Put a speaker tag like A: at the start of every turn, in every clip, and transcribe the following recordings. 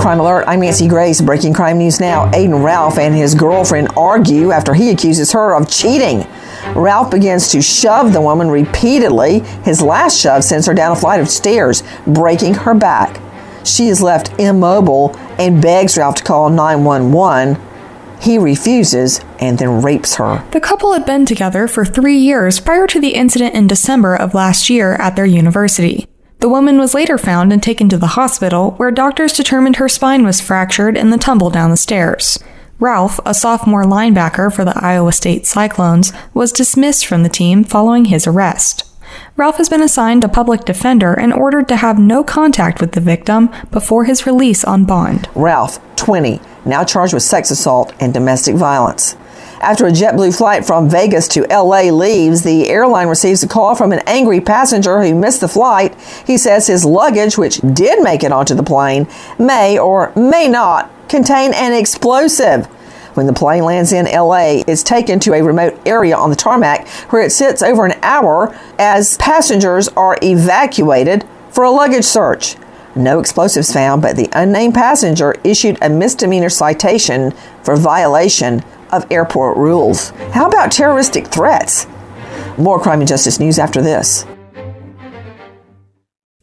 A: Crime Alert, I'm Nancy Grace. Breaking crime news now. Aiden Ralph and his girlfriend argue after he accuses her of cheating. Ralph begins to shove the woman repeatedly. His last shove sends her down a flight of stairs, breaking her back. She is left immobile and begs Ralph to call 911. He refuses and then rapes her.
B: The couple had been together for three years prior to the incident in December of last year at their university. The woman was later found and taken to the hospital, where doctors determined her spine was fractured in the tumble down the stairs. Ralph, a sophomore linebacker for the Iowa State Cyclones, was dismissed from the team following his arrest. Ralph has been assigned a public defender and ordered to have no contact with the victim before his release on bond.
A: Ralph, 20, now charged with sex assault and domestic violence. After a JetBlue flight from Vegas to LA leaves, the airline receives a call from an angry passenger who missed the flight. He says his luggage, which did make it onto the plane, may or may not contain an explosive. When the plane lands in LA, it's taken to a remote area on the tarmac where it sits over an hour as passengers are evacuated for a luggage search. No explosives found, but the unnamed passenger issued a misdemeanor citation for violation of airport rules. How about terroristic threats? More crime and justice news after this.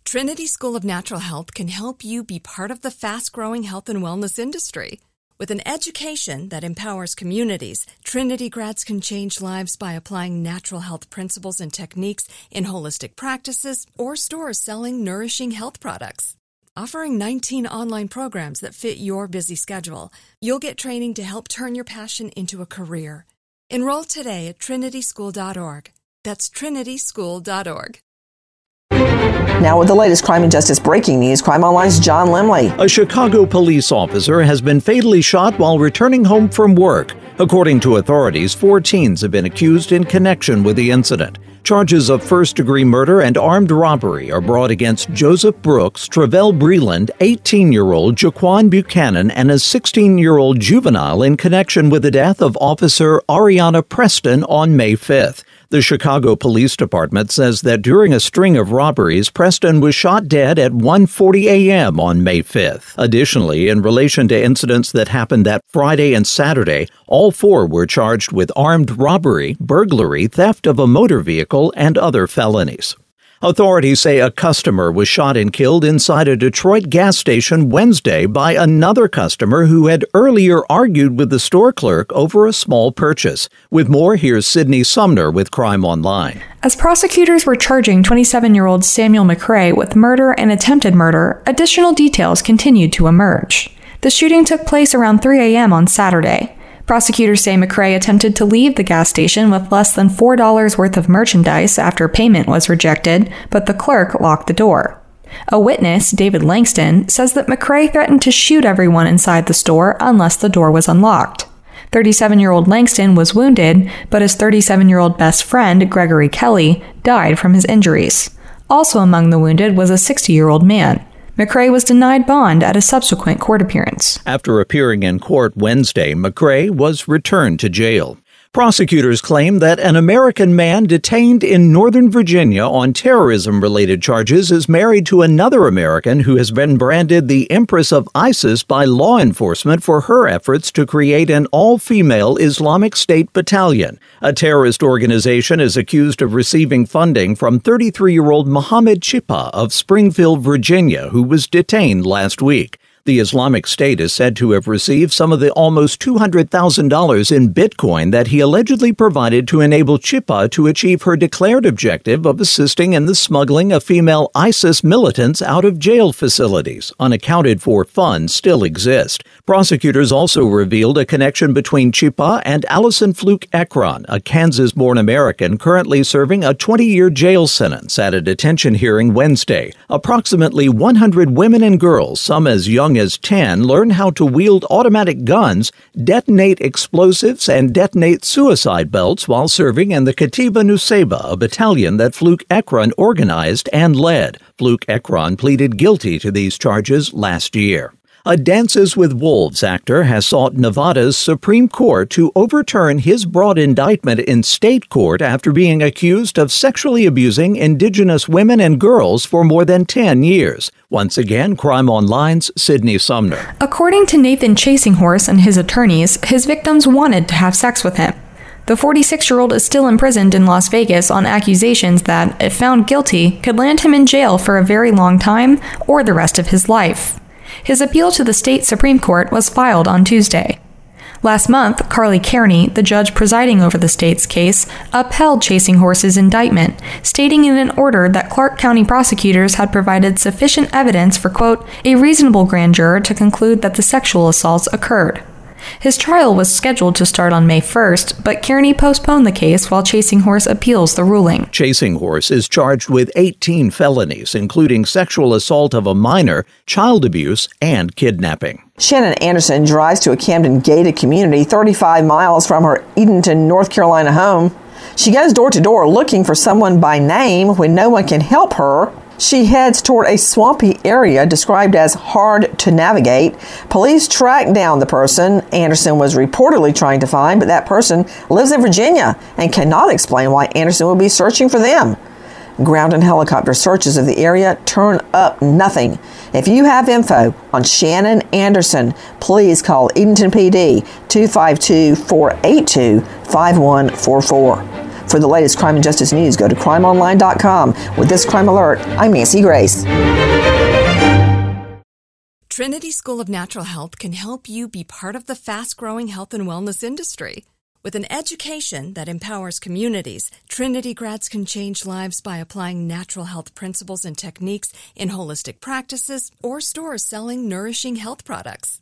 C: Trinity School of Natural Health can help you be part of the fast growing health and wellness industry. With an education that empowers communities, Trinity grads can change lives by applying natural health principles and techniques in holistic practices or stores selling nourishing health products. Offering 19 online programs that fit your busy schedule, you'll get training to help turn your passion into a career. Enroll today at trinityschool.org. That's trinityschool.org.
A: Now, with the latest crime and justice breaking news, Crime Online's John Limley.
D: A Chicago police officer has been fatally shot while returning home from work. According to authorities, four teens have been accused in connection with the incident. Charges of first degree murder and armed robbery are brought against Joseph Brooks, Travell Breland, 18 year old Jaquan Buchanan, and a 16 year old juvenile in connection with the death of Officer Areanah Preston on May 5th. The Chicago Police Department says that during a string of robberies, Preston was shot dead at 1:40 a.m. on May 5th. Additionally, in relation to incidents that happened that Friday and Saturday, all four were charged with armed robbery, burglary, theft of a motor vehicle, and other felonies. Authorities say a customer was shot and killed inside a Detroit gas station Wednesday by another customer who had earlier argued with the store clerk over a small purchase. With more, here's Sydney Sumner with Crime Online.
B: As prosecutors were charging 27 year old Samuel McRae with murder and attempted murder, additional details continued to emerge. The shooting took place around 3 a.m. on Saturday. Prosecutors say McRae attempted to leave the gas station with less than $4 worth of merchandise after payment was rejected, but the clerk locked the door. A witness, David Langston, says that McRae threatened to shoot everyone inside the store unless the door was unlocked. 37 year old Langston was wounded, but his 37 year old best friend, Gregory Kelly, died from his injuries. Also among the wounded was a 60 year old man. McRae was denied bond at a subsequent court appearance.
D: After appearing in court Wednesday, McRae was returned to jail. Prosecutors claim that an American man detained in Northern Virginia on terrorism related charges is married to another American who has been branded the Empress of ISIS by law enforcement for her efforts to create an all female Islamic State battalion. A terrorist organization is accused of receiving funding from 33 year old Mohammed Chhipa of Springfield, Virginia, who was detained last week. The Islamic State is said to have received some of the almost $200,000 in Bitcoin that he allegedly provided to enable Chhipa to achieve her declared objective of assisting in the smuggling of female ISIS militants out of jail facilities. Unaccounted for funds still exist. Prosecutors also revealed a connection between Chhipa and Allison Fluke Ekren, a Kansas born American currently serving a 20 year jail sentence at a detention hearing Wednesday. Approximately 100 women and girls, some as young as 10, learn how to wield automatic guns, detonate explosives, and detonate suicide belts while serving in the Katiba Nusayba, a battalion that Fluke Ekren organized and led. Fluke Ekren pleaded guilty to these charges last year. A Dances with Wolves actor has sought Nevada's Supreme Court to overturn his broad indictment in state court after being accused of sexually abusing indigenous women and girls for more than 10 years. Once again, Crime Online's Sydney Sumner.
B: According to Nathan Chasing Horse and his attorneys, his victims wanted to have sex with him. The 46 year old is still imprisoned in Las Vegas on accusations that, if found guilty, could land him in jail for a very long time or the rest of his life. His appeal to the state Supreme Court was filed on Tuesday. Last month, Carli Kierny, the judge presiding over the state's case, upheld Chasing Horse's indictment, stating in an order that Clark County prosecutors had provided sufficient evidence for, quote, a reasonable grand juror to conclude that the sexual assaults occurred. His trial was scheduled to start on May 1st, but Kierny postponed the case while Chasing Horse appeals the ruling.
D: Chasing Horse is charged with 18 felonies, including sexual assault of a minor, child abuse, and kidnapping.
A: Shannon Anderson drives to a Camden gated community 35 miles from her Edenton, North Carolina home. She goes door to door looking for someone by name when no one can help her. She heads toward a swampy area described as hard to navigate. Police track down the person Anderson was reportedly trying to find, but that person lives in Virginia and cannot explain why Anderson would be searching for them. Ground and helicopter searches of the area turn up nothing. If you have info on Shannon Anderson, please call Edenton PD 252 482 5144. For the latest crime and justice news, go to crimeonline.com. With this crime alert, I'm Nancy Grace.
C: Trinity School of Natural Health can help you be part of the fast growing health and wellness industry. With an education that empowers communities, Trinity grads can change lives by applying natural health principles and techniques in holistic practices or stores selling nourishing health products.